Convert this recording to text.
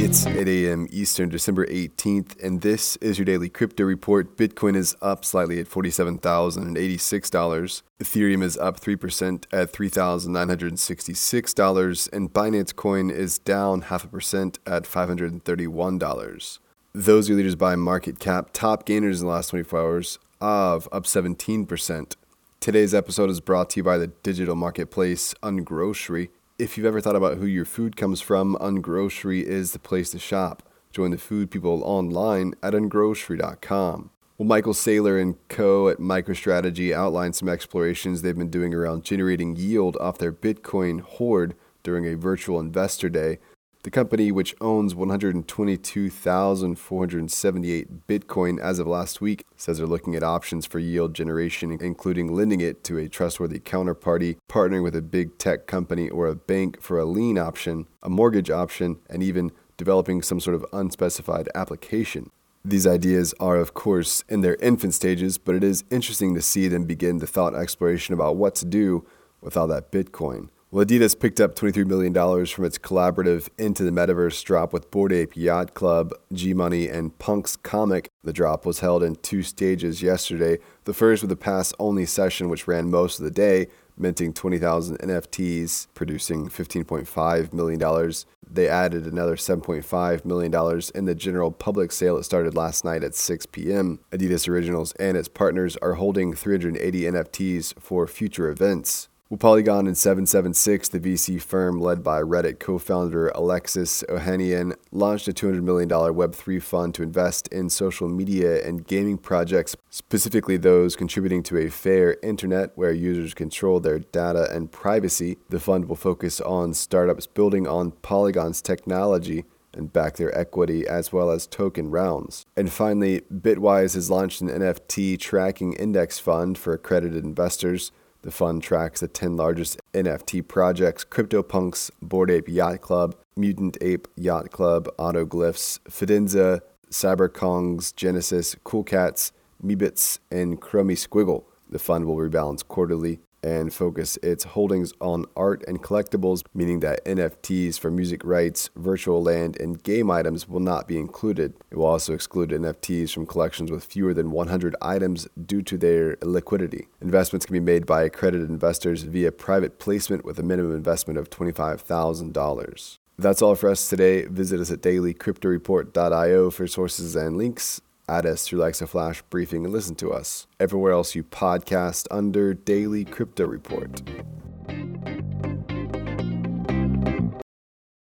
It's 8 a.m. Eastern, December 18th, and this is your daily crypto report. Bitcoin is up slightly at $47,086. Ethereum is up 3% at $3,966, and Binance Coin is down half a percent at $531. Those are leaders by market cap. Top gainers in the last 24 hours of up 17%. Today's episode is brought to you by the digital marketplace Ungrocery. If you've ever thought about who your food comes from, Ungrocery is the place to shop. Join the food people online at ungrocery.com. Well, Michael Saylor and co at MicroStrategy outlined some explorations they've been doing around generating yield off their Bitcoin hoard during a virtual investor day. The company, which owns 122,478 Bitcoin as of last week, says they're looking at options for yield generation, including lending it to a trustworthy counterparty, partnering with a big tech company or a bank for a lien option, a mortgage option, and even developing some sort of unspecified application. These ideas are, of course, in their infant stages, but it is interesting to see them begin the thought exploration about what to do with all that Bitcoin. Well, Adidas picked up $23 million from its collaborative Into the Metaverse drop with Bored Ape Yacht Club, G Money, and Punk's Comic. The drop was held in two stages yesterday. The first with a pass only session, which ran most of the day, minting 20,000 NFTs, producing $15.5 million. They added another $7.5 million in the general public sale that started last night at 6 p.m. Adidas Originals and its partners are holding 380 NFTs for future events. Well, Polygon and 776, the VC firm led by Reddit co founder Alexis Ohanian, launched a $200 million Web3 fund to invest in social media and gaming projects, specifically those contributing to a fair internet where users control their data and privacy. The fund will focus on startups building on Polygon's technology and back their equity as well as token rounds. And finally, Bitwise has launched an NFT tracking index fund for accredited investors. The fund tracks the 10 largest NFT projects CryptoPunks, Bored Ape Yacht Club, Mutant Ape Yacht Club, Autoglyphs, Fidenza, CyberKongz, Genesis, Cool Cats, Meebits, and Chromie Squiggle. The fund will rebalance quarterly and focus its holdings on art and collectibles, meaning that NFTs for music rights, virtual land, and game items will not be included. It will also exclude NFTs from collections with fewer than 100 items due to their liquidity. Investments can be made by accredited investors via private placement with a minimum investment of $25,000. That's all for us today. Visit us at dailycryptoreport.io for sources and links add us through Likes Alexa Flash Briefing and listen to us everywhere else you podcast under Daily Crypto Report.